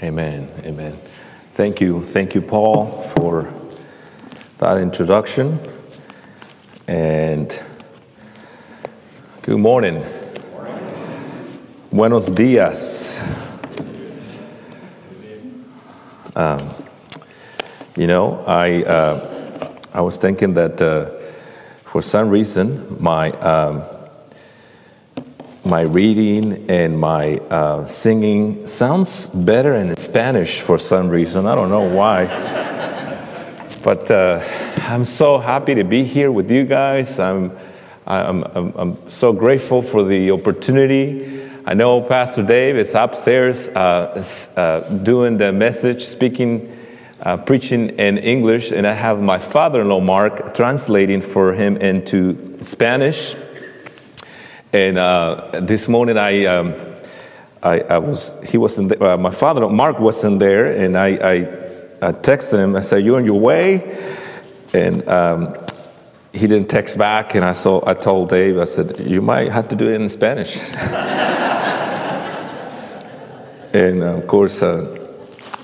Amen. Amen. Thank you. Thank you, Paul, for that introduction. And good morning. Buenos dias. Um, you know, I, uh, I was thinking that uh, for some reason, my. Um, my reading and my uh, singing sounds better in Spanish for some reason. I don't know why. but uh, I'm so happy to be here with you guys. I'm, I'm, I'm, I'm, so grateful for the opportunity. I know Pastor Dave is upstairs uh, uh doing the message, speaking, uh, preaching in English, and I have my father in law, Mark, translating for him into Spanish. And uh, this morning, I, um, I, I, was, he wasn't there, uh, my father, Mark, wasn't there, and I, I, I texted him. I said, "You on your way?" And um, he didn't text back, and I saw, I told Dave, I said, "You might have to do it in Spanish." and of course, uh,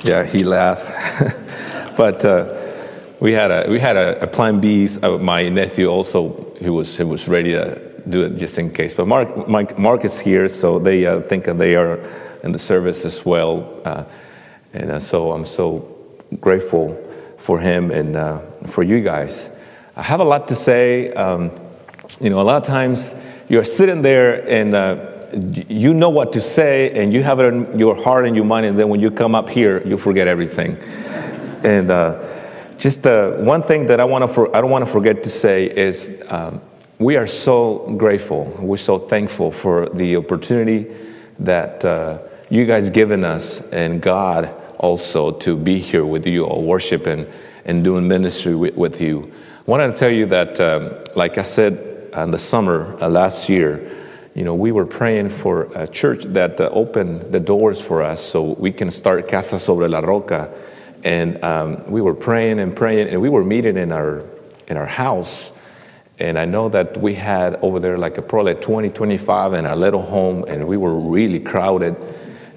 yeah, he laughed, but. Uh, we had a we had a, a plan B. Uh, my nephew also he was he was ready to do it just in case. But Mark, Mike, Mark is here, so they uh, think they are in the service as well. Uh, and uh, so I'm so grateful for him and uh, for you guys. I have a lot to say. Um, you know, a lot of times you're sitting there and uh, you know what to say, and you have it in your heart and your mind, and then when you come up here, you forget everything. and uh, just one thing that I want to for, I don't want to forget to say is. Um, we are so grateful, we're so thankful for the opportunity that uh, you guys given us and God also to be here with you all worshiping and doing ministry with, with you. I wanted to tell you that, um, like I said in the summer uh, last year, you know, we were praying for a church that uh, opened the doors for us so we can start Casa Sobre la Roca. And um, we were praying and praying, and we were meeting in our, in our house and I know that we had over there like a probably 20, 25 in our little home, and we were really crowded.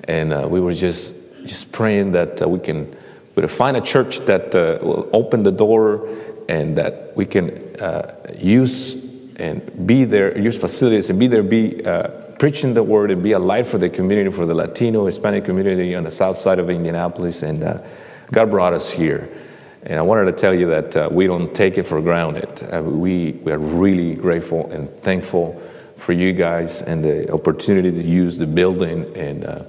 And uh, we were just, just praying that uh, we can we find a church that uh, will open the door and that we can uh, use and be there, use facilities and be there, be uh, preaching the word and be a light for the community, for the Latino, Hispanic community on the south side of Indianapolis. And uh, God brought us here. And I wanted to tell you that uh, we don't take it for granted. Uh, we, we are really grateful and thankful for you guys and the opportunity to use the building. And uh,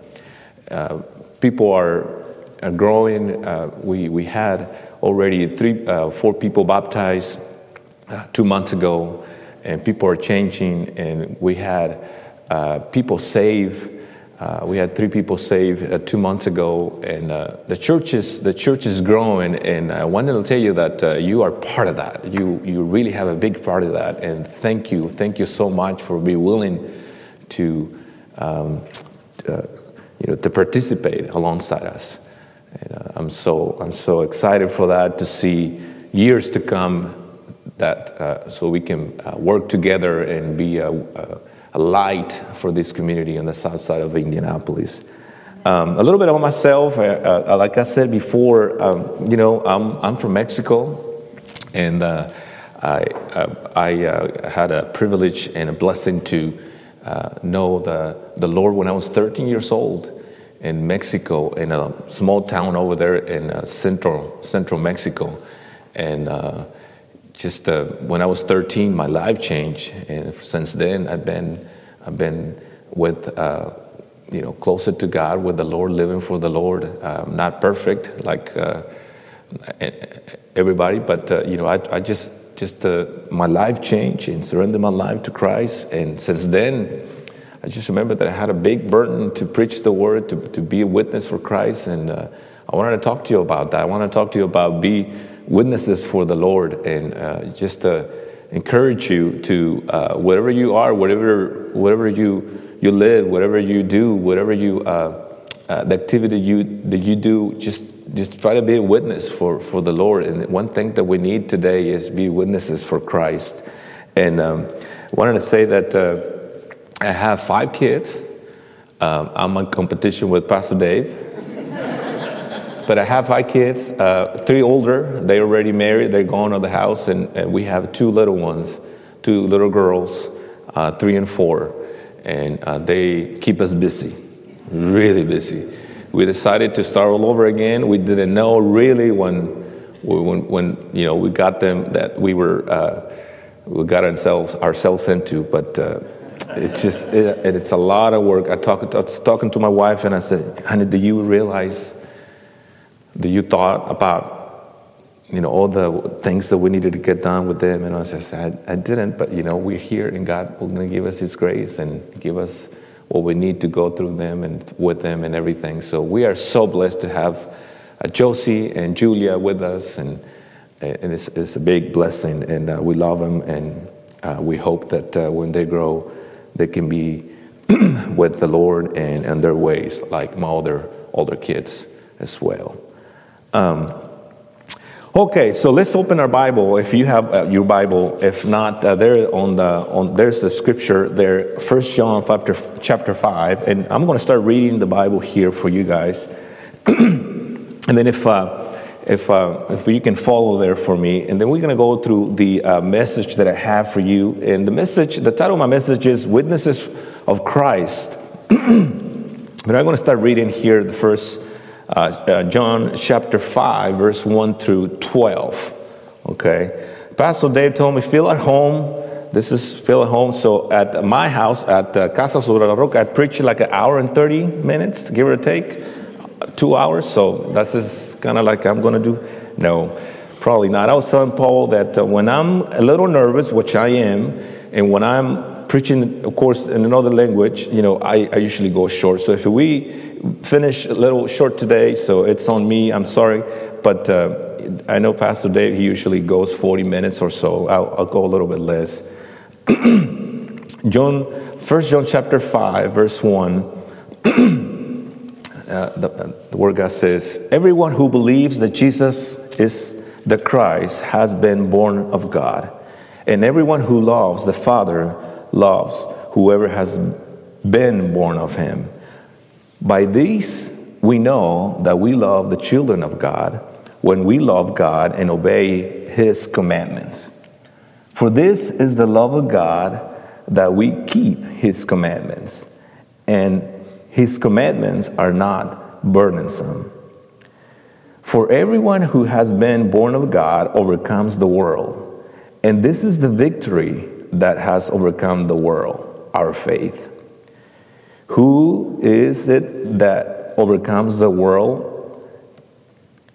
uh people are, are growing. Uh, we, we had already three, uh, four people baptized two months ago, and people are changing. And we had people saved uh, we had three people saved uh, two months ago, and uh, the church is the church is growing. And I wanted to tell you that uh, you are part of that. You you really have a big part of that. And thank you, thank you so much for being willing to um, uh, you know to participate alongside us. And, uh, I'm so I'm so excited for that to see years to come that so we can work together and be a, a light for this community on the south side of Indianapolis. Um, a little bit about myself. Uh, uh, like I said before, um, you know, I'm, I'm from Mexico, and uh, I, uh, I uh, had a privilege and a blessing to uh, know the, the Lord when I was 13 years old in Mexico, in a small town over there in central, central Mexico. And just uh, when I was 13, my life changed, and since then I've been I've been with uh, you know closer to God, with the Lord, living for the Lord. Um, not perfect like uh, everybody, but uh, you know I, I just just uh, my life changed and surrendered my life to Christ, and since then. I just remember that I had a big burden to preach the word, to, to be a witness for Christ, and uh, I wanted to talk to you about that. I want to talk to you about be witnesses for the Lord and uh, just to encourage you to uh, whatever you are, whatever whatever you you live, whatever you do, whatever you uh, uh, the activity you that you do, just just try to be a witness for for the Lord. And one thing that we need today is be witnesses for Christ. And um, I wanted to say that uh, I have five kids. Um, I'm in competition with Pastor Dave. But I have five kids. Uh, three older, they already married. They're gone out of the house, and, and, we have two little ones, two little girls, uh, three and four, and uh, they keep us busy, really busy. We decided to start all over again. We didn't know really when, when, when you know we got them that we were uh, we got ourselves ourselves into, but. Uh, it just it, it's a lot of work. I, talk, I was talking to my wife and I said, "Honey, do you realize do you thought about you know all the things that we needed to get done with them. And i said I, didn't but you know we're here and god will give us his grace and give us what we need to go through them and with them and everything. So we are so blessed to have uh, josie and julia with us. And and it's, it's a big blessing. And uh, we love them. And uh, we hope that uh, when they grow they can be with the lord and, and their ways like my other older kids as well um, okay, so let's open our Bible. If you have uh, your Bible, if not, uh, there on the on there's a scripture there, First John chapter chapter five, and I'm going to start reading the Bible here for you guys, and then if. Uh, if, uh, if you can follow there for me, and then we're going to go through the uh, message that I have for you. And the message, the title of my message is Witnesses of Christ. but I'm going to start reading here the first John chapter 5, verse 1 through 12. Okay? Pastor Dave told me, feel at home. This is feel at home. So at my house, at uh, Casa Sobre la Roca, I preach like an hour and 30 minutes, give or take, two hours. So that's just kind of like I'm going to do. No, probably not. I was telling Paul that uh, when I'm a little nervous, which I am, and when I'm preaching, of course, in another language, you know, I, I usually go short. So if we finish a little short today, so it's on me. I'm sorry, but uh, I know Pastor Dave. He usually goes 40 minutes or so. I'll, I'll go a little bit less. John, First John chapter five, verse one. uh, the, uh, the word God says, "Everyone who believes that Jesus is the Christ has been born of God, and everyone who loves the Father loves whoever has been born of Him." By these, we know that we love the children of God when we love God and obey His commandments. For this is the love of God that we keep His commandments, and His commandments are not burdensome. For everyone who has been born of God overcomes the world. And this is the victory that has overcome the world, our faith. Who is it that overcomes the world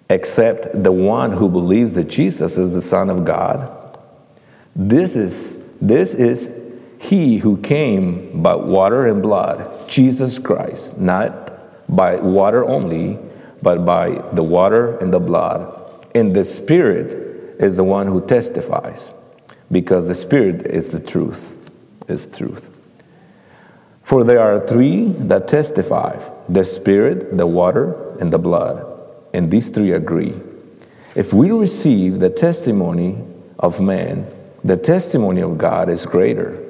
except the one who believes that Jesus is the Son of God? This is, this is he who came by water and blood, Jesus Christ, not by water only, but by the water and the blood. And the Spirit is the one who testifies, because the Spirit is the truth, is truth. For there are three that testify the Spirit, the water, and the blood. And these three agree. If we receive the testimony of man, the testimony of God is greater.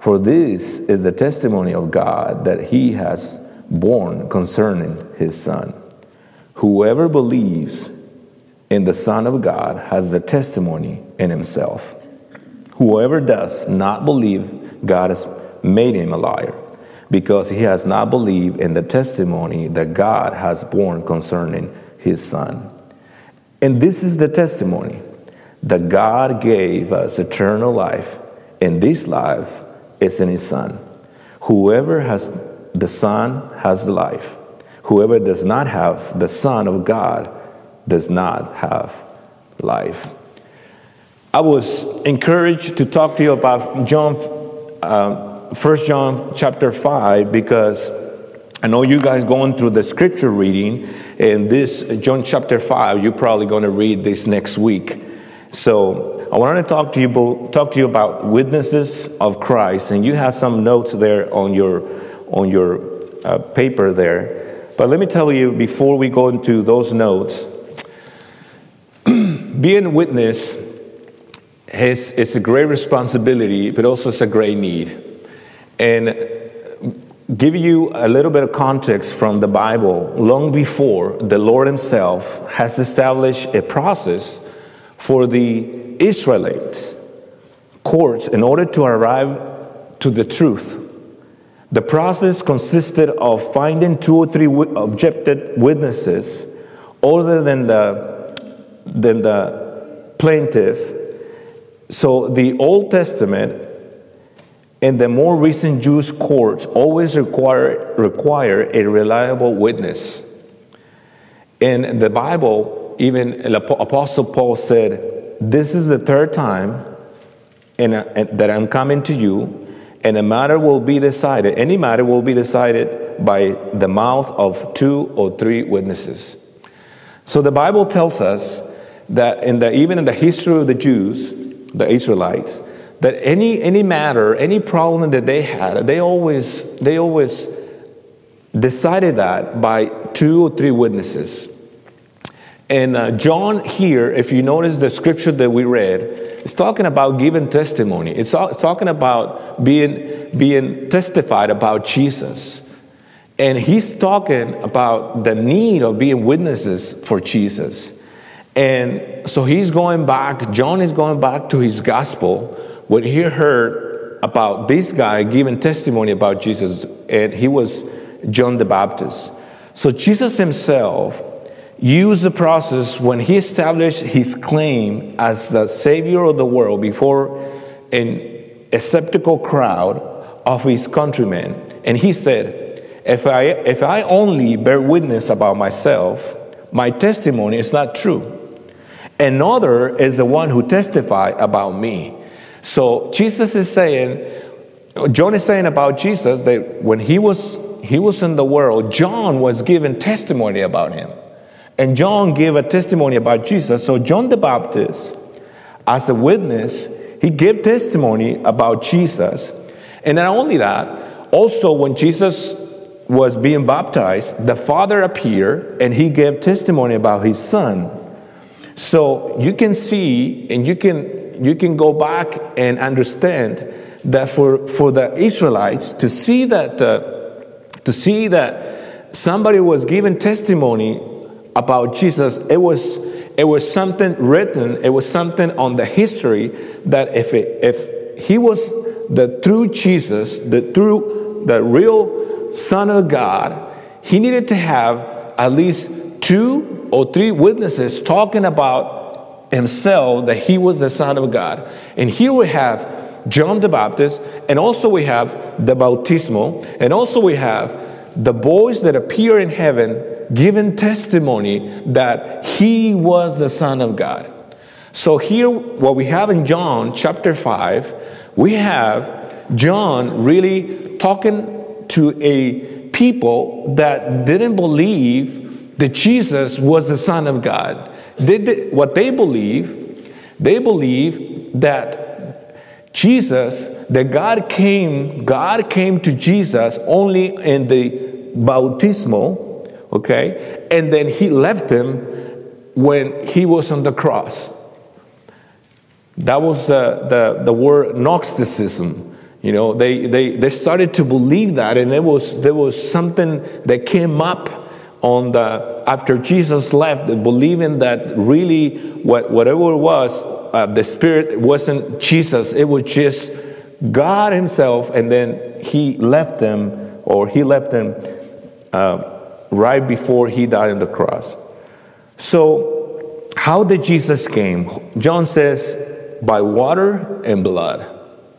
For this is the testimony of God that he has borne concerning his Son. Whoever believes in the Son of God has the testimony in himself. Whoever does not believe God is made him a liar, because he has not believed in the testimony that God has borne concerning his Son. And this is the testimony that God gave us eternal life, and this life is in his Son. Whoever has the Son has life. Whoever does not have the Son of God does not have life. I was encouraged to talk to you about John. Uh, First John chapter 5 because I know you guys going through the scripture reading, and this John chapter 5, you're probably going to read this next week. So I wanted to talk to you talk to you about witnesses of Christ, and you have some notes there on your on your uh, paper there. But let me tell you before we go into those notes, being a witness is, is a great responsibility, but also it's a great need. And give you a little bit of context from the Bible, long before the Lord Himself has established a process for the Israelites courts in order to arrive to the truth. The process consisted of finding two or three objected witnesses other than the, than the plaintiff. So the Old Testament and the more recent Jewish courts always require, require a reliable witness. In the Bible, even Apostle Paul said, This is the third time in a, in, that I'm coming to you, and a matter will be decided. Any matter will be decided by the mouth of two or three witnesses. So the Bible tells us that in the, even in the history of the Jews, the Israelites, that any, any matter, any problem that they had, they always, they always decided that by two or three witnesses. And uh, John here, if you notice the scripture that we read, it's talking about giving testimony. It's, it's talking about being, being testified about Jesus. And he's talking about the need of being witnesses for Jesus. And so he's going back, John is going back to his gospel when he heard about this guy giving testimony about Jesus, and he was John the Baptist. So Jesus himself used the process when he established his claim as the savior of the world before an, skeptical crowd of his countrymen. And he said, if I, if I only bear witness about myself, my testimony is not true. Another is the one who testified about me. So Jesus is saying, John is saying about Jesus that when he was he was in the world, John was giving testimony about him. And John gave a testimony about Jesus. So John the Baptist, as a witness, he gave testimony about Jesus. And not only that, also when Jesus was being baptized, the Father appeared and he gave testimony about his son. So you can see and you can you can go back and understand that for, for the Israelites to see that uh, to see that somebody was giving testimony about Jesus, it was it was something written, it was something on the history that if it, if he was the true Jesus, the true the real Son of God, he needed to have at least two or three witnesses talking about himself that he was the Son of God. And here we have John the Baptist, and also we have the baptismo, and also we have the boys that appear in heaven giving testimony that he was the Son of God. So here, what we have in John chapter 5, we have John really talking to a people that didn't believe that Jesus was the Son of God. They, what they believe, they believe that Jesus, that God came, God came to Jesus only in the bautismo, okay, and then he left him when he was on the cross. That was the, the, the word Gnosticism. You know, they, they, they started to believe that, and it was, there was something that came up on the after Jesus left, believing that really what, whatever it was, uh, the Spirit wasn't Jesus, it was just God Himself, and then He left them, or He left them uh, right before He died on the cross. So, how did Jesus came? John says, by water and blood.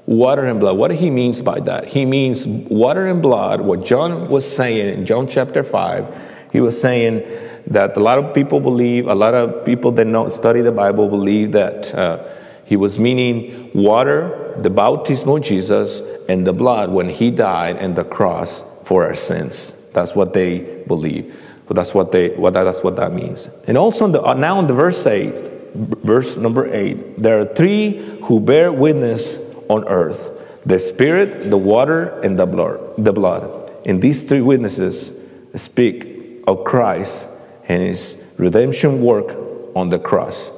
Water and blood. What he means by that? He means water and blood. What John was saying in John chapter 5 he was saying that a lot of people believe, a lot of people that know, study the Bible believe that uh, he was meaning water, the baptism of Jesus, and the blood when he died and the cross for our sins. That's what they believe. But that's what they what that, that's what that means. And also the, uh, now in the verse eight, verse number eight, there are three who bear witness on earth: the Spirit, the water, and the blood. The blood. And these three witnesses speak of Christ and his redemption work on the cross.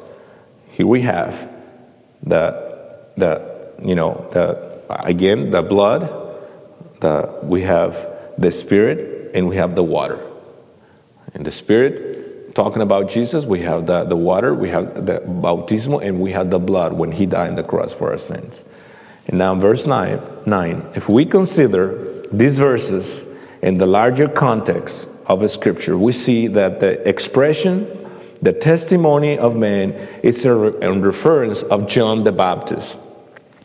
Here we have the, the you know, the, again, the blood, the, we have the Spirit and we have the water. And the Spirit, talking about Jesus, we have the, the water, we have the baptismal, and we have the blood when He died on the cross for our sins. And now, verse 9, 9 if we consider these verses in the larger context of scripture, we see that the expression, the testimony of man, is a, a reference of John the Baptist.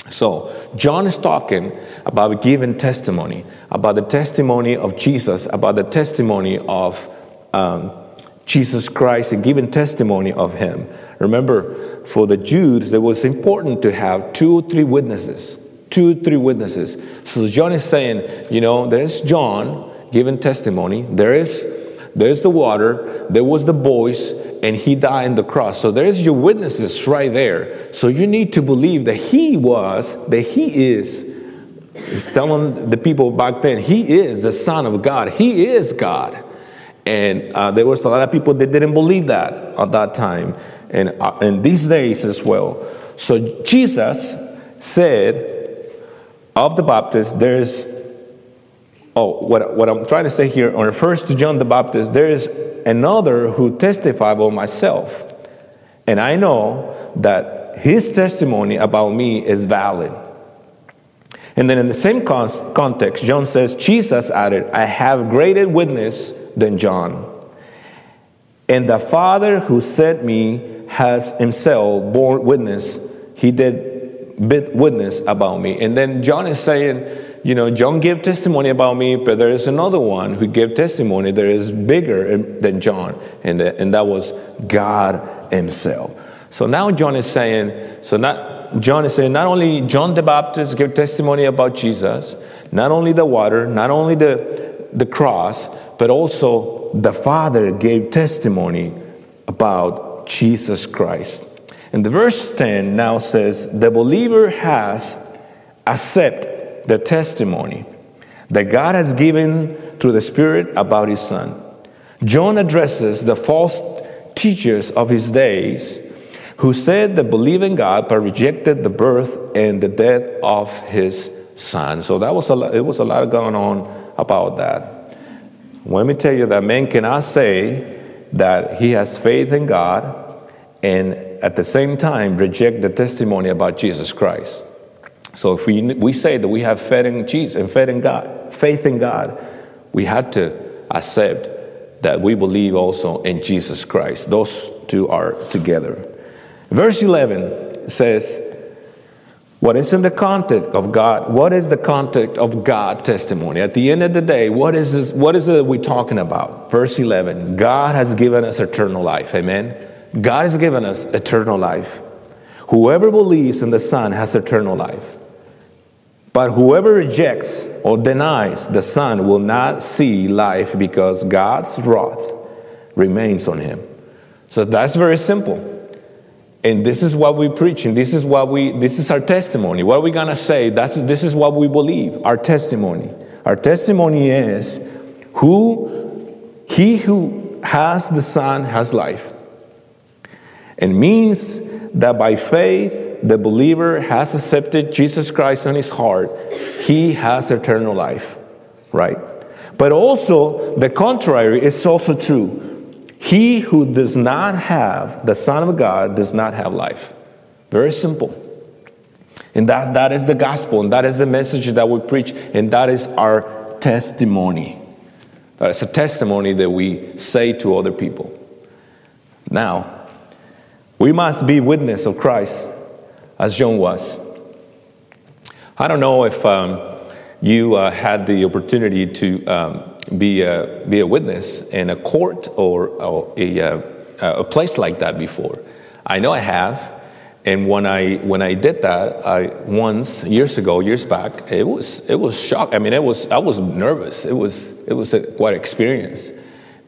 So, John is talking about giving testimony, about the testimony of Jesus, about the testimony of um, Jesus Christ, and giving testimony of him. Remember, for the Jews, it was important to have two or three witnesses. Two three witnesses. So, John is saying, you know, there's John giving testimony, there is there's the water, there was the voice, and he died on the cross. So there's your witnesses right there. So you need to believe that he was, that he is. He's telling the people back then, he is the Son of God. He is God. And uh, there was a lot of people that didn't believe that at that time, and uh, in these days as well. So Jesus said of the Baptist, there is Oh, what, what I'm trying to say here, on refers to John the Baptist, there is another who testified of myself. And I know that his testimony about me is valid. And then in the same context, John says, Jesus added, I have greater witness than John. And the Father who sent me has himself borne witness. He did witness about me. And then John is saying, you know, John gave testimony about me, but there is another one who gave testimony that is bigger than John, and, uh, and that was God Himself. So now John is saying, so not John is saying not only John the Baptist gave testimony about Jesus, not only the water, not only the, the cross, but also the Father gave testimony about Jesus Christ. And the verse 10 now says, the believer has accepted the testimony that God has given through the Spirit about His Son. John addresses the false teachers of his days who said they believe in God but rejected the birth and the death of His Son. So that was a lot, it was a lot going on about that. Let me tell you that man cannot say that he has faith in God and at the same time reject the testimony about Jesus Christ. So if we, we say that we have faith in Jesus and faith in God, faith in God, we had to accept that we believe also in Jesus Christ. Those two are together. Verse 11 says, what is in the context of God? What is the context of God testimony? At the end of the day, what is this, what is it we're talking about? Verse 11, God has given us eternal life. Amen. God has given us eternal life. Whoever believes in the Son has eternal life. But whoever rejects or denies the Son will not see life because God's wrath remains on him. So that's very simple. And this is what we preach, and this is what we this is our testimony. What are we gonna say? That's this is what we believe, our testimony. Our testimony is who he who has the Son has life. And means that by faith the believer has accepted Jesus Christ in his heart, he has eternal life, right? But also, the contrary is also true. He who does not have the Son of God does not have life. Very simple. And that, that is the gospel, and that is the message that we preach, and that is our testimony. That is a testimony that we say to other people. Now, we must be witness of Christ as John was. I don't know if um, you uh, had the opportunity to um, be, a, be a witness in a court or, or a, uh, a place like that before. I know I have. And when I when I did that, I once years ago, years back, it was it was shock. I mean, it was I was nervous. It was it was a, quite an experience,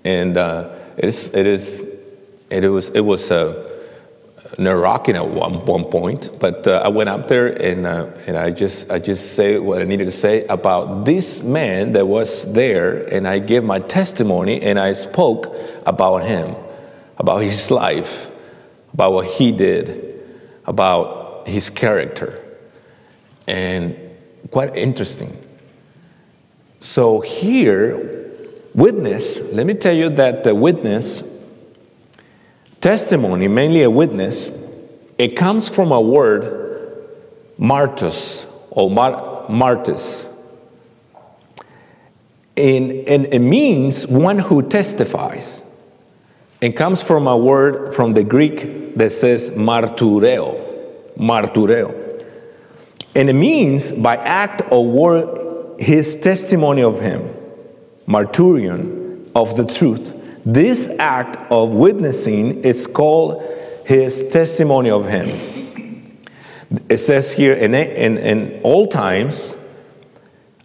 and uh, it is it is it was it was a rocking at one, one point, but uh, I went up there and, uh, and I just I just say what I needed to say about this man that was there, and I gave my testimony and I spoke about him, about his life, about what he did, about his character, and quite interesting. So here, witness, let me tell you that the witness, testimony, mainly a witness, it comes from a word, martus or mar- martus. And, and it means one who testifies. It comes from a word from the Greek that says martureo. Martureo. And it means by act or word his testimony of him, marturion of the truth. This act of witnessing is called his testimony of him. It says here in, in, in all times,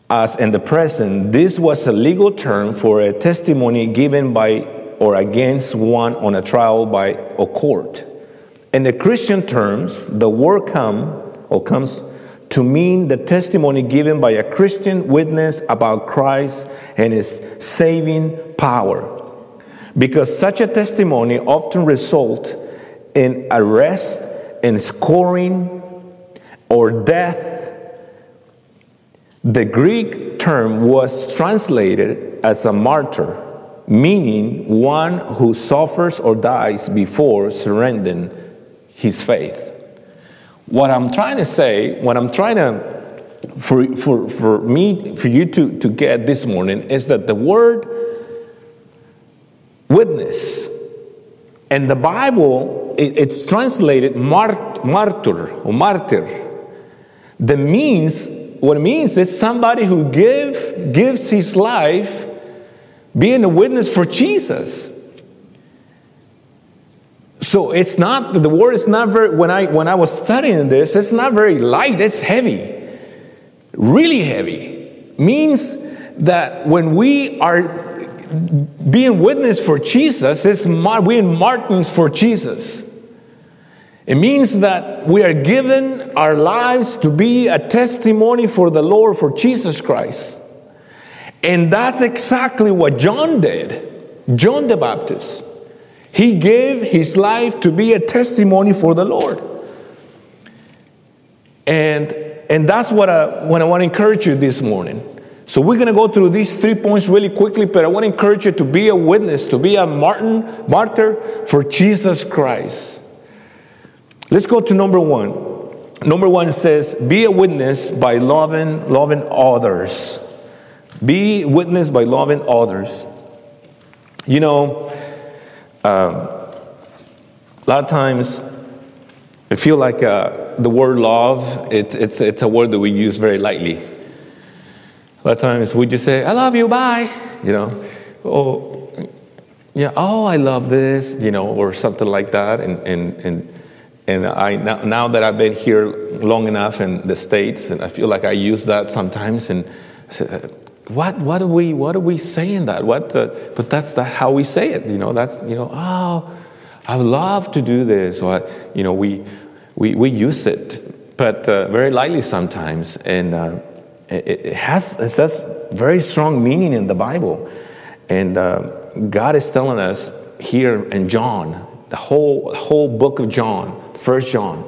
as in the present, this was a legal term for a testimony given by or against one on a trial by a court. In the Christian terms, the word come or comes to mean the testimony given by a Christian witness about Christ and his saving power. Because such a testimony often results in arrest, in scoring, or death. The Greek term was translated as a martyr meaning one who suffers or dies before surrendering his faith. What I'm trying to say, what I'm trying to, for, for, for me, for you to, to get this morning, is that the word witness, and the Bible, it, it's translated mart, martyr or martyr. The means, what it means is somebody who give, gives his life being a witness for Jesus. So it's not the word is not very when I when I was studying this, it's not very light, it's heavy. Really heavy. Means that when we are being witness for Jesus, it's being martyrs for Jesus. It means that we are given our lives to be a testimony for the Lord, for Jesus Christ. And that's exactly what John did. John the Baptist. He gave his life to be a testimony for the Lord. And, and that's what I, what I want to encourage you this morning. So we're going to go through these three points really quickly, but I want to encourage you to be a witness, to be a martin, martyr for Jesus Christ. Let's go to number one. Number one says, be a witness by loving, loving others. Be witness by loving others. You know, um, a lot of times I feel like uh, the word love, it, it's, it's a word that we use very lightly. A lot of times we just say, I love you, bye. You know, oh, yeah, oh, I love this, you know, or something like that. And, and, and, and I, now, now that I've been here long enough in the States, and I feel like I use that sometimes, and what what are we what are we saying that what uh, but that's the, how we say it you know that's you know oh i love to do this or you know we we, we use it but uh, very lightly sometimes and uh, it, it, has it has very strong meaning in the bible and uh, god is telling us here in john the whole whole book of john first john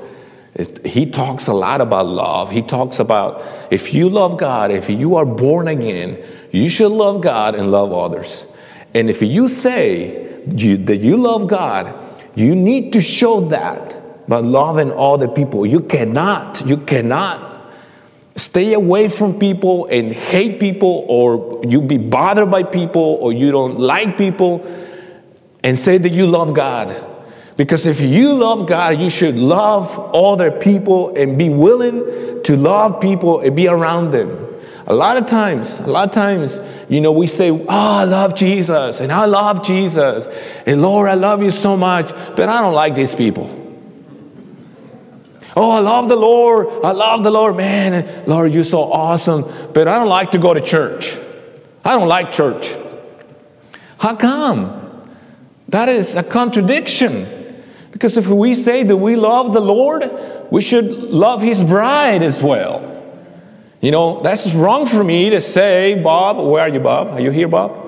he talks a lot about love. He talks about if you love God, if you are born again, you should love God and love others. And if you say you, that you love God, you need to show that by loving all the people. You cannot, you cannot stay away from people and hate people or you be bothered by people or you don't like people and say that you love God. Because if you love God, you should love other people and be willing to love people and be around them. A lot of times, a lot of times, you know, we say, Oh, I love Jesus, and I love Jesus, and Lord, I love you so much, but I don't like these people. Oh, I love the Lord. I love the Lord. Man, Lord, you're so awesome, but I don't like to go to church. I don't like church. How come? That is a contradiction. Because if we say that we love the Lord, we should love His bride as well. You know, that's wrong for me to say, Bob, where are you, Bob? Are you here, Bob?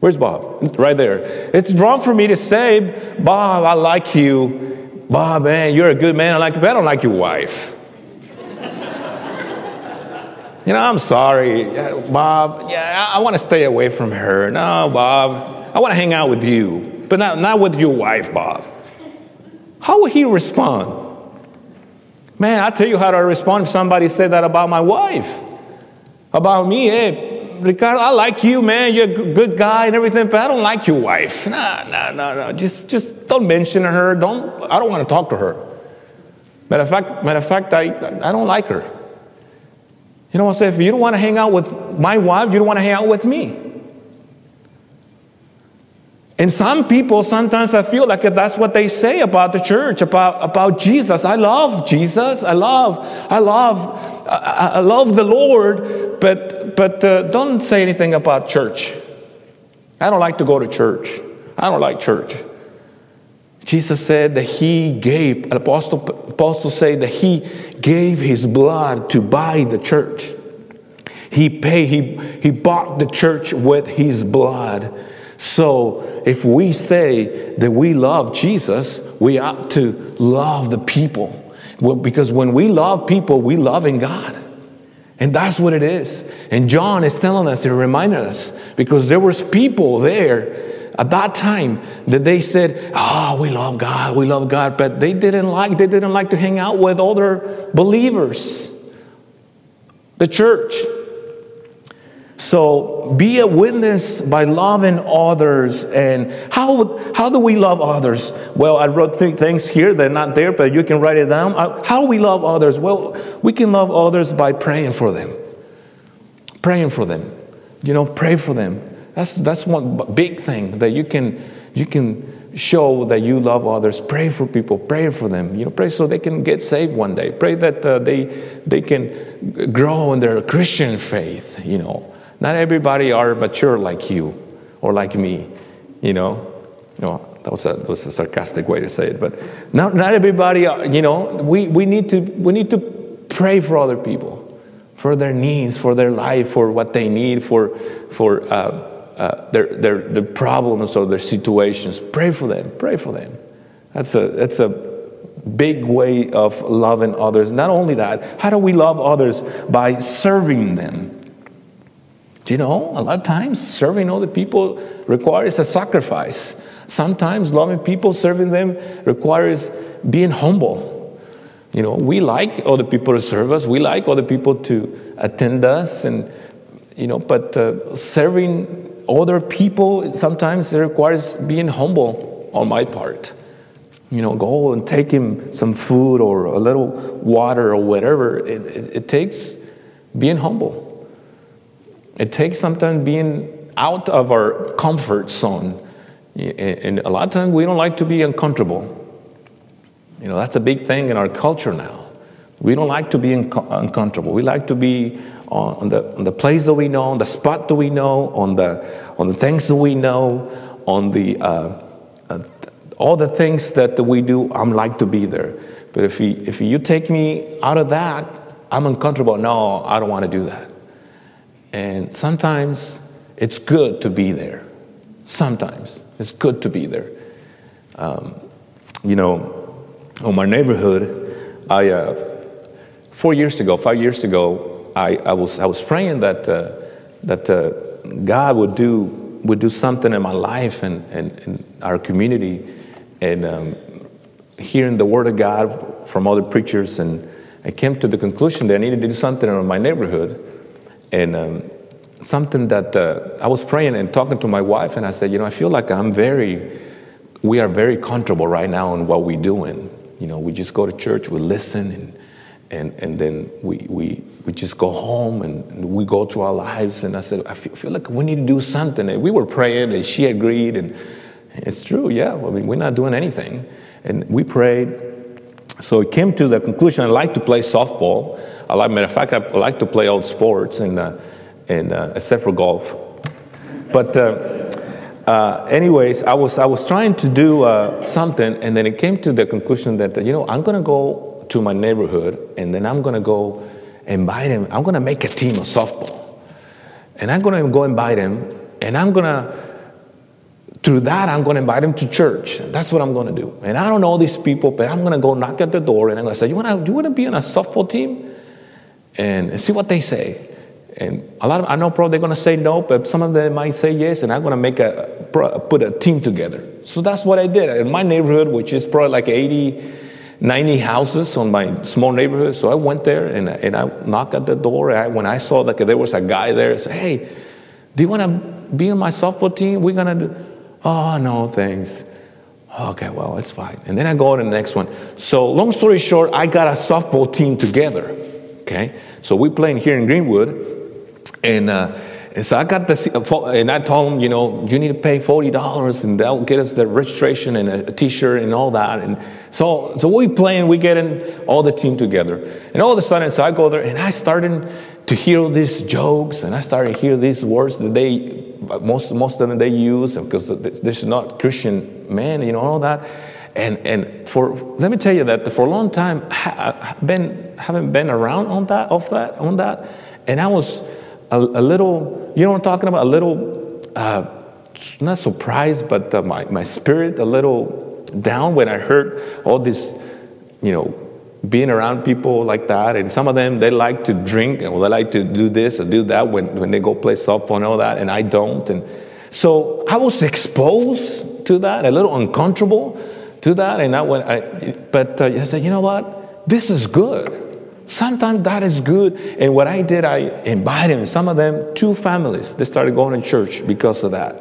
Where's Bob? Right there. It's wrong for me to say, Bob, I like you. Bob, man, you're a good man. I like you, but I don't like your wife. You know, I'm sorry, Bob. Yeah, I, I want to stay away from her. No, Bob, I want to hang out with you, but not, not with your wife, Bob. How would he respond? Man, I'll tell you how to respond if somebody said that about my wife, about me. Hey, Ricardo, I like you, man. You're a good guy and everything, but I don't like your wife. No, no, no, no. Just, just don't mention her. Don't. I don't want to talk to her. Matter of fact, matter of fact, I, I don't like her. You know what I'm saying? If you don't want to hang out with my wife, you don't want to hang out with me. And some people, sometimes I feel like that's what they say about the church, about, about Jesus. I love Jesus. I love, I love, I, I love the Lord, but, but uh, don't say anything about church. I don't like to go to church. I don't like church. Jesus said that he gave, apostle, apostle say that he gave his blood to buy the church. He paid, he, he bought the church with his blood. So if we say that we love Jesus, we ought to love the people. Well, because when we love people, we love in God. And that's what it is. And John is telling us, and reminding us, because there was people there at that time that they said, "Oh, we love God, we love God," but they didn't like they didn't like to hang out with other believers, the church. So be a witness by loving others. And how, how do we love others? Well, I wrote three things here. They're not there, but you can write it down. Uh, how we love others? Well, we can love others by praying for them. Praying for them. You know, pray for them. That's, that's one big thing that you can, you can show that you love others. Pray for people. Pray for them. You know, pray so they can get saved one day. Pray that uh, they, they can grow in their Christian faith, you know. Not everybody are mature like you or like me, you know. No, that was a, that was a sarcastic way to say it, but not, not everybody, are, you know, we, we, need to, we need to pray for other people, for their needs, for their life, for what they need, for, for uh, uh, their, their, their problems or their situations. Pray for them, pray for them. That's a, that's a big way of loving others. Not only that, how do we love others? By serving them. You know, a lot of times serving other people requires a sacrifice. Sometimes loving people, serving them requires being humble. You know, we like other people to serve us, we like other people to attend us, and, you know, but uh, serving other people sometimes it requires being humble on my part. You know, go and take him some food or a little water or whatever. It, it, it takes being humble. It takes sometimes being out of our comfort zone. And a lot of times we don't like to be uncomfortable. You know, that's a big thing in our culture now. We don't like to be uncomfortable. We like to be on the, on the place that we know, on the spot that we know, on the, on the things that we know, on the, uh, uh, all the things that we do, I'm like to be there. But if if you take me out of that, I'm uncomfortable. No, I don't want to do that. And sometimes it's good to be there. Sometimes it's good to be there. Um, you know, in my neighborhood, I uh, four years ago, five years ago, I, I was I was praying that uh, that uh, God would do would do something in my life and, and, and our community, and um, hearing the word of God from other preachers, and I came to the conclusion that I needed to do something in my neighborhood and um, something that uh, I was praying and talking to my wife, and I said, you know, I feel like I'm very, we are very comfortable right now in what we're doing. You know, we just go to church, we listen, and and, and then we, we, we just go home and we go through our lives. And I said, I feel, feel like we need to do something. And we were praying, and she agreed, and it's true, yeah. I mean, we're not doing anything. And we prayed. So it came to the conclusion I like to play softball. I like, matter of fact, I like to play all sports, and, uh, and uh, except for golf. But uh, uh, anyways, I was I was trying to do uh, something, and then it came to the conclusion that you know I'm going to go to my neighborhood, and then I'm going to go invite them. I'm going to make a team of softball, and I'm going to go and invite them, and I'm going to through that, I'm going to invite them to church. That's what I'm going to do. And I don't know these people, but I'm going to go knock at the door and I'm going to say, "You want to? You want to be on a softball team?" And see what they say. And a lot of, I know probably they're to say no, but some of them might say yes, and I'm to make a, put a team together. So that's what I did. In my neighborhood, which is probably like 80, 90 houses on my small neighborhood. So I went there and, and I knocked at the door. I, when I saw that there was a guy there, I said, hey, do you want to be on my softball team? We're to do, oh, no, thanks. Okay, well, it's fine. And then I go to the next one. So long story short, I got a softball team together. Okay, so we playing here in Greenwood and, uh, and so I got this, and I told him, you know, you need to pay forty dollars, and they'll get us the registration and a T-shirt and all that. And so, so we playing, we getting all the team together, and all of a sudden, so I go there, and I started to hear these jokes, and I started to hear these words that they, most most of them they use because this is not Christian man, you know, all that. And and for let me tell you that for a long time, I been haven't been around on that, off that, on that, and I was a, a little, you know what I'm talking about? A little, uh, not surprised, but uh, my, my spirit a little down when I heard all this, you know, being around people like that. And some of them, they like to drink and they like to do this or do that when, when they go play softball and all that, and I don't. And so I was exposed to that, a little uncomfortable to that. And I went, I, but uh, I said, you know what? This is good. Sometimes that is good. And what I did, I invited some of them, two families, they started going to church because of that.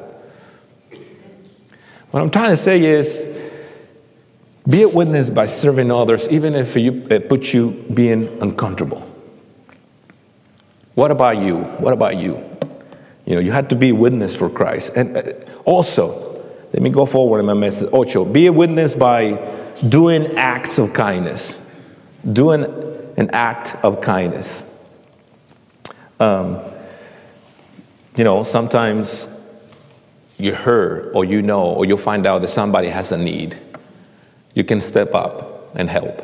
What I'm trying to say is be a witness by serving others, even if you, it puts you being uncomfortable. What about you? What about you? You know, you had to be a witness for Christ. And uh, also, let me go forward in my message. Ocho, be a witness by doing acts of kindness. Doing an act of kindness. Um, you know, sometimes you hear or you know or you'll find out that somebody has a need. You can step up and help.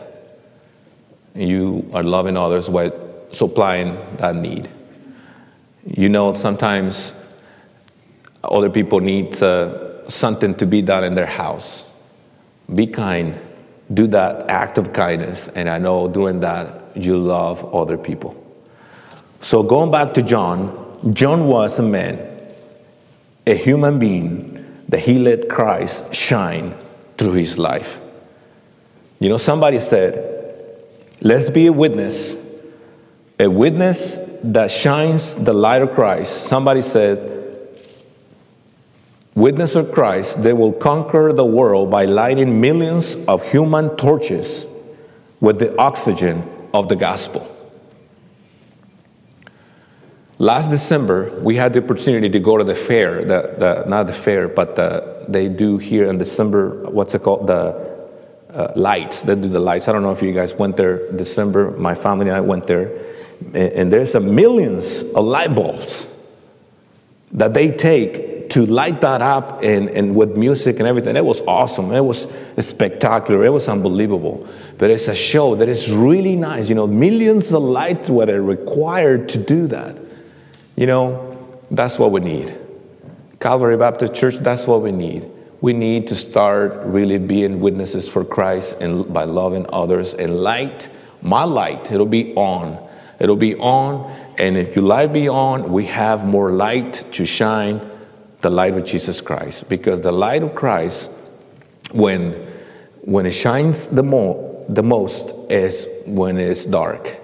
You are loving others by supplying that need. You know, sometimes other people need uh, something to be done in their house. Be kind do that act of kindness. And I know doing that, you love other people. So going back to John, John was a man, a human being that he let Christ shine through his life. You know, somebody said, let's be a witness, a witness that shines the light of Christ. Somebody said, witness of Christ, they will conquer the world by lighting millions of human torches with the oxygen of the gospel. Last December, we had the opportunity to go to the fair, the, the, not the fair, but the, they do here in December, what's it called? The uh, lights. They do the lights. I don't know if you guys went there December. My family and I went there. And, and there's a millions of light bulbs that they take to light that up and, and with music and everything, it was awesome. It was spectacular. It was unbelievable. But it's a show that is really nice. You know, millions of lights were required to do that. You know, that's what we need. Calvary Baptist Church, that's what we need. We need to start really being witnesses for Christ and by loving others and light. My light, it'll be on. It'll be on. And if your light be on, we have more light to shine the light of Jesus Christ. Because the light of Christ, when, when it shines the, mo- the most, is when it's dark.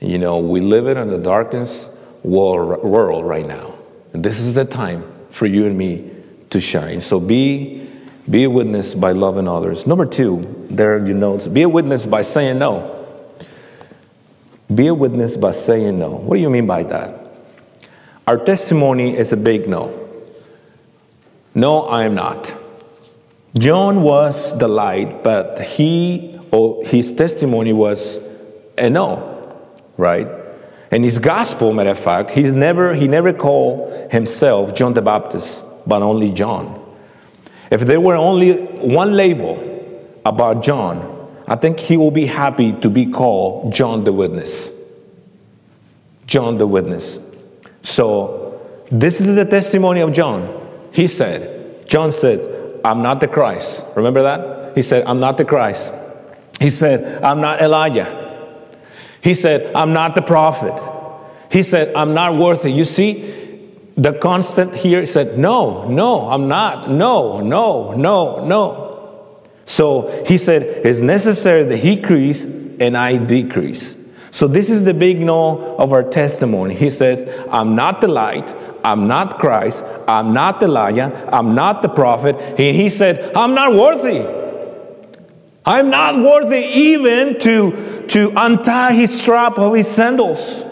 You know, we live in a darkness world, right now. And this is the time for you and me to shine. So be, be a witness by loving others. Number two, there are your notes. Be a witness by saying no. Be a witness by saying no. What do you mean by that? Our testimony is a big no. No, I am not. John was the light, but he or his testimony was a no, right? And his gospel, matter of fact, he's never he never called himself John the Baptist, but only John. If there were only one label about John, I think he will be happy to be called John the Witness. John the Witness. So this is the testimony of John. He said, John said, I'm not the Christ. Remember that? He said, I'm not the Christ. He said, I'm not Elijah. He said, I'm not the prophet. He said, I'm not worthy. You see, the constant here said, No, no, I'm not. No, no, no, no. So he said, It's necessary that he increase and I decrease. So this is the big no of our testimony. He says, I'm not the light. I'm not Christ. I'm not Elijah. I'm not the prophet. He, he said, I'm not worthy. I'm not worthy even to, to untie his strap of his sandals.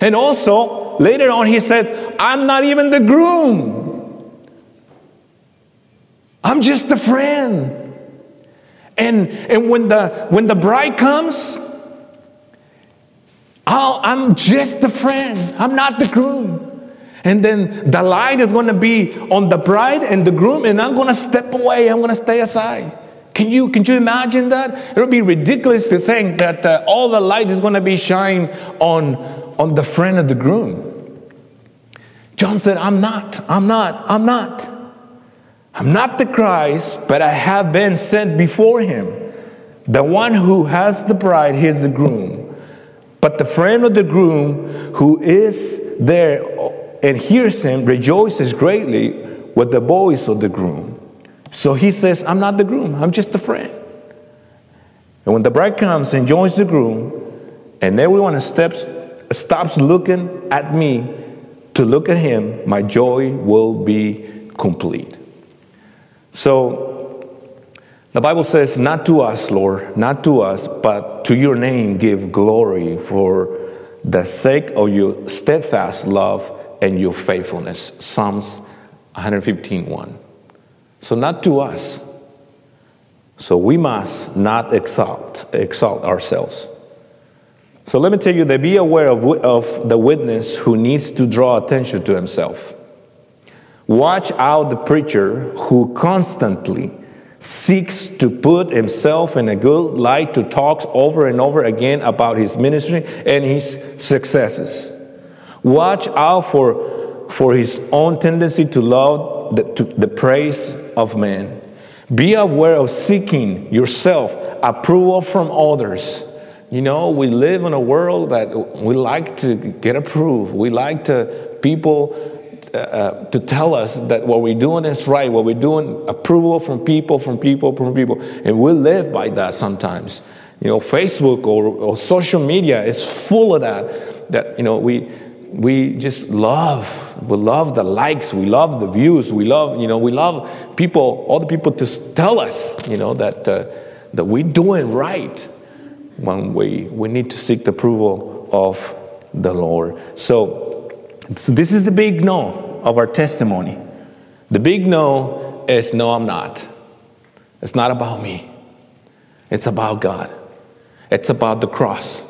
And also, later on, he said, I'm not even the groom. I'm just the friend. And, and when, the, when the bride comes, i I'm just the friend. I'm not the groom. And then the light is going to be on the bride and the groom, and I'm going to step away. I'm going to stay aside. Can you, can you imagine that? It would be ridiculous to think that uh, all the light is going to be shine on, on the friend of the groom. John said, I'm not, I'm not, I'm not. I'm not the Christ, but I have been sent before him. The one who has the bride, he is the groom. But the friend of the groom who is there and hears him rejoices greatly with the voice of the groom. So he says, I'm not the groom, I'm just a friend. And when the bride comes and joins the groom, and everyone steps, stops looking at me to look at him, my joy will be complete. So the Bible says, Not to us, Lord, not to us, but to your name give glory for the sake of your steadfast love and your faithfulness. Psalms 115 1. So, not to us. So, we must not exalt, exalt ourselves. So, let me tell you that be aware of, of the witness who needs to draw attention to himself. Watch out the preacher who constantly seeks to put himself in a good light to talk over and over again about his ministry and his successes. Watch out for, for his own tendency to love the, to, the praise of men. Be aware of seeking yourself approval from others. You know, we live in a world that we like to get approved. We like to people uh, uh, to tell us that what we're doing is right, what we're doing, approval from people, from people, from people. And we live by that sometimes. You know, Facebook or, or social media is full of that. That, you know, we, we just love. We love the likes. We love the views. We love, you know, we love people, all the people to tell us, you know, that, uh, that we're doing right when we, we need to seek the approval of the Lord. So, so this is the big no of our testimony. The big no is no, I'm not. It's not about me, it's about God. It's about the cross.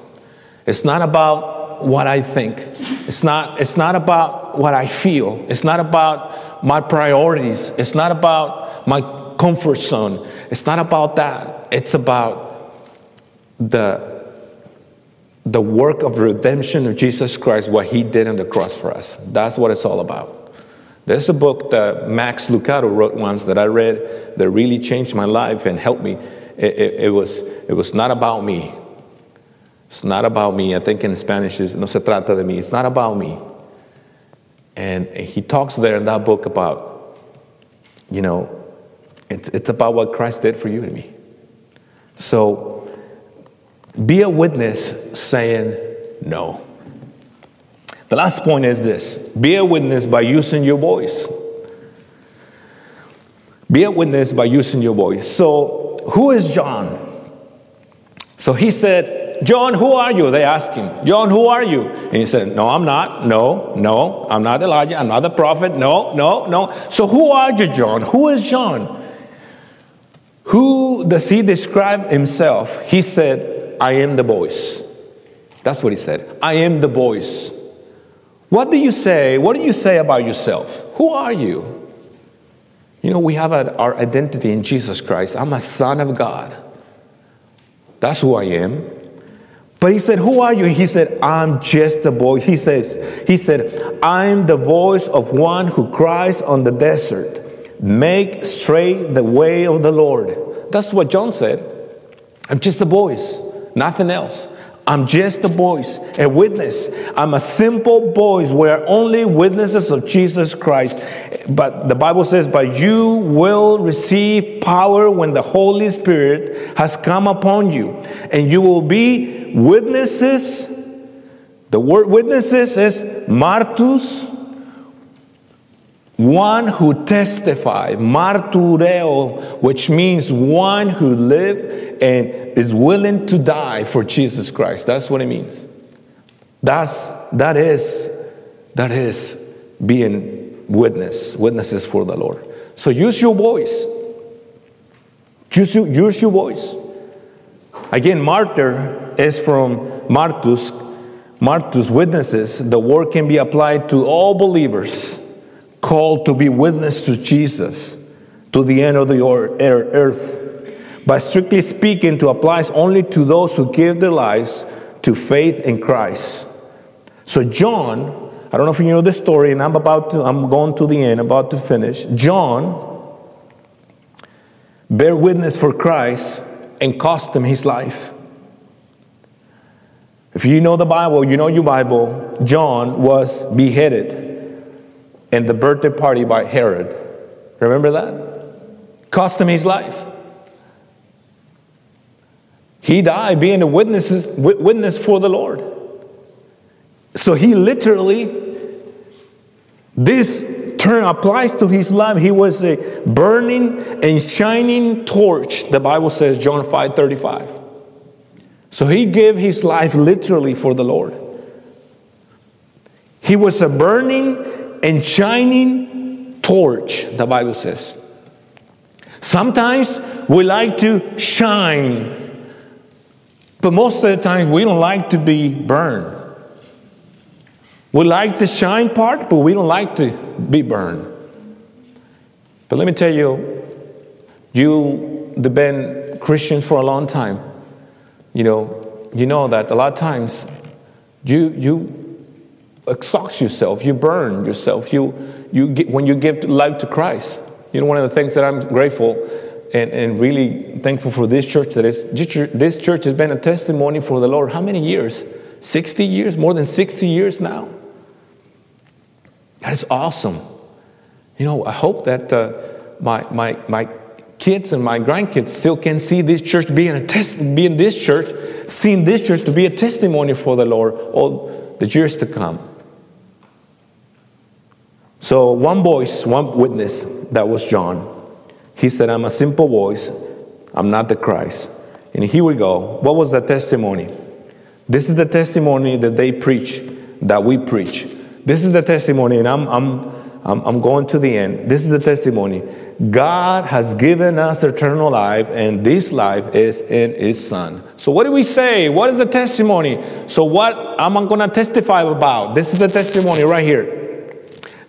It's not about what I think. It's not, it's not about what I feel. It's not about my priorities. It's not about my comfort zone. It's not about that. It's about the, the work of redemption of Jesus Christ, what he did on the cross for us. That's what it's all about. There's a book that Max Lucado wrote once that I read that really changed my life and helped me. It, it, it, was, it was not about me. It's not about me. I think in Spanish is no se trata de mí. It's not about me. And he talks there in that book about, you know, it's, it's about what Christ did for you and me. So be a witness saying no. The last point is this be a witness by using your voice. Be a witness by using your voice. So, who is John? So he said, John, who are you? They asked him, John, who are you? And he said, No, I'm not. No, no, I'm not Elijah. I'm not the prophet. No, no, no. So who are you, John? Who is John? Who does he describe himself? He said, I am the voice. That's what he said. I am the voice. What do you say? What do you say about yourself? Who are you? You know, we have our identity in Jesus Christ. I'm a son of God. That's who I am. But he said, Who are you? He said, I'm just a boy. He says, He said, I'm the voice of one who cries on the desert. Make straight the way of the Lord. That's what John said. I'm just a voice, nothing else. I'm just a voice, a witness. I'm a simple voice. We're only witnesses of Jesus Christ. But the Bible says, But you will receive power when the Holy Spirit has come upon you, and you will be witnesses. The word witnesses is martus, one who testify, martureo, which means one who live and is willing to die for Jesus Christ. That's what it means. That's that is that is being witness, witnesses for the Lord. So use your voice. Use your, use your voice. Again, martyr is from martus, martus witnesses. The word can be applied to all believers called to be witness to Jesus to the end of the earth. But strictly speaking, to applies only to those who give their lives to faith in Christ. So John, I don't know if you know the story, and I'm about to, I'm going to the end, about to finish. John bear witness for Christ and cost him his life. If you know the Bible, you know your Bible, John was beheaded in the birthday party by Herod. Remember that? Cost him his life. He died being a witness, witness for the Lord. So he literally, this term applies to his life. He was a burning and shining torch, the Bible says, John 5 35. So he gave his life literally for the Lord. He was a burning and shining torch, the Bible says. Sometimes we like to shine, but most of the times we don't like to be burned. We like the shine part, but we don't like to be burned. But let me tell you, you have been Christians for a long time. You know, you know that a lot of times you you exhaust yourself, you burn yourself, you, you get, when you give life to Christ. You know, one of the things that I'm grateful and, and really thankful for this church that is this church has been a testimony for the Lord. How many years? 60 years? More than 60 years now? That is awesome. You know, I hope that uh, my, my, my kids and my grandkids still can see this church being a test, being this church, seeing this church to be a testimony for the Lord all the years to come. So, one voice, one witness, that was John. He said, I'm a simple voice, I'm not the Christ. And here we go. What was the testimony? This is the testimony that they preach, that we preach. This is the testimony, and I'm, I'm, I'm, I'm going to the end. This is the testimony. God has given us eternal life, and this life is in His Son. So, what do we say? What is the testimony? So, what am I going to testify about? This is the testimony right here.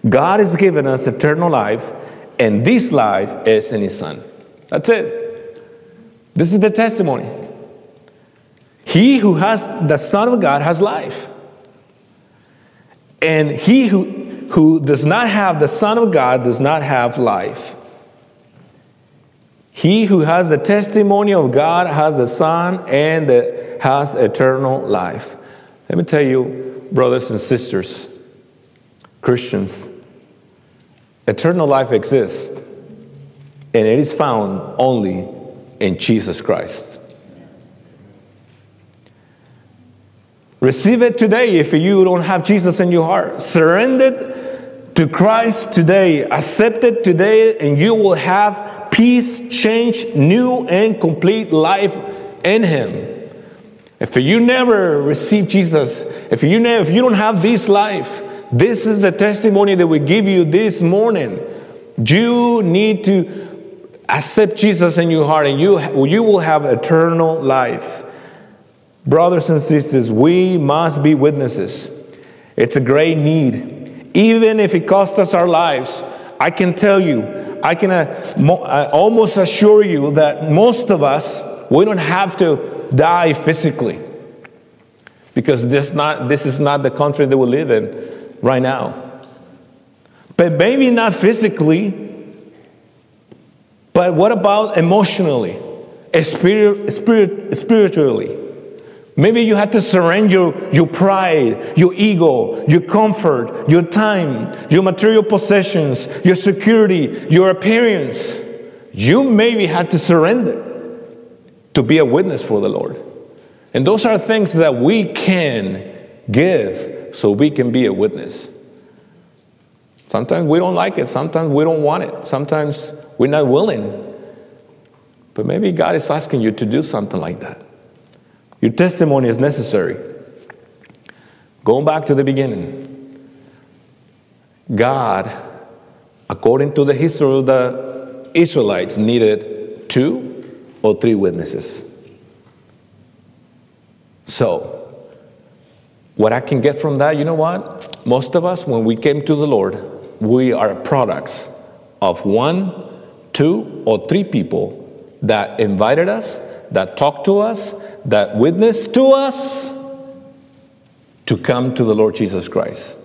God has given us eternal life, and this life is in His Son. That's it. This is the testimony. He who has the Son of God has life. And he who, who does not have the Son of God does not have life. He who has the testimony of God has the Son and the, has eternal life. Let me tell you, brothers and sisters, Christians, eternal life exists, and it is found only in Jesus Christ. Receive it today if you don't have Jesus in your heart. Surrender to Christ today. Accept it today, and you will have peace, change, new and complete life in Him. If you never receive Jesus, if you never, if you don't have this life, this is the testimony that we give you this morning. You need to accept Jesus in your heart and you, you will have eternal life. Brothers and sisters, we must be witnesses. It's a great need. Even if it costs us our lives, I can tell you, I can uh, mo- uh, almost assure you that most of us, we don't have to die physically because this, not, this is not the country that we live in right now. But maybe not physically, but what about emotionally, spirit, spirit, spiritually? Maybe you had to surrender your, pride, your ego, your comfort, your time, your material possessions, your security, your appearance. You maybe had to surrender to be a witness for the Lord. And those are things that we can give so we can be a witness. Sometimes we don't like it, sometimes we don't want it, sometimes we're not willing. But maybe God is asking you to do something like that. Your testimony is necessary. Going back to the beginning, God, according to the history of the Israelites, needed two or three witnesses. So, what I can get from that, you know what? Most of us, when we came to the Lord, we are products of one, two, or three people that invited us, that talked to us, that witnessed to us to come to the Lord Jesus Christ.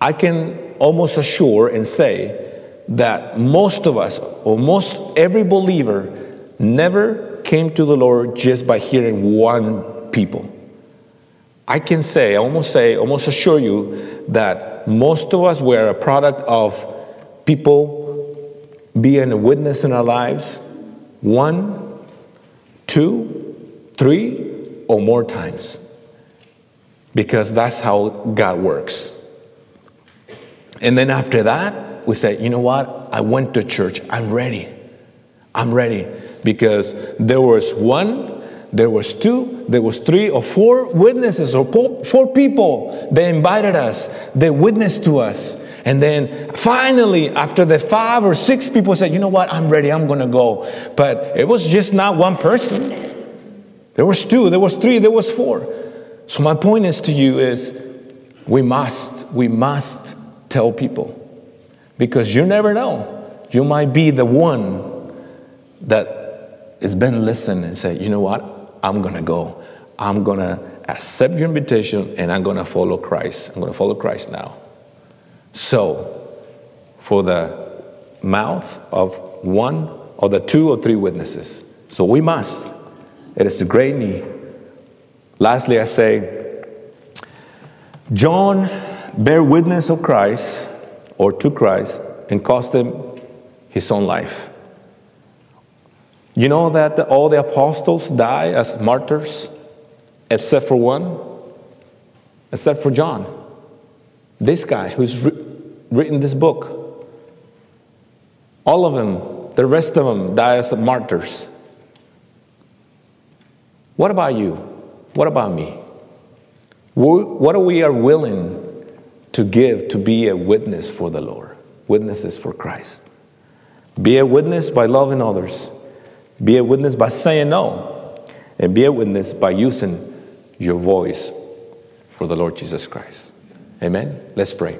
I can almost assure and say that most of us, or most every believer, never came to the Lord just by hearing one people. I can say, I almost say, almost assure you that most of us were a product of people being a witness in our lives one, two, three, or more times. Because that's how God works. And then after that, we say, you know what? I went to church. I'm ready. I'm ready. Because there was one there was two, there was three or four witnesses or four people. They invited us, they witnessed to us. And then finally, after the five or six people said, you know what, I'm ready, I'm gonna go. But it was just not one person. There was two, there was three, there was four. So my point is to you is we must, we must tell people. Because you never know. You might be the one that has been listening and say, you know what, I'm going to go. I'm going to accept your invitation and I'm going to follow Christ. I'm going to follow Christ now. So, for the mouth of one or the two or three witnesses. So we must. It is a great need. Lastly, I say, John bear witness of Christ or to Christ and cost him his own life. You know that all the apostles die as martyrs, except for one, except for John. This guy who's written this book. All of them, the rest of them, die as martyrs. What about you? What about me? What are we are willing to give to be a witness for the Lord? Witnesses for Christ. Be a witness by loving others be a witness by saying no, and be a witness by using your voice for the Lord Jesus Christ. Amen. Let's pray.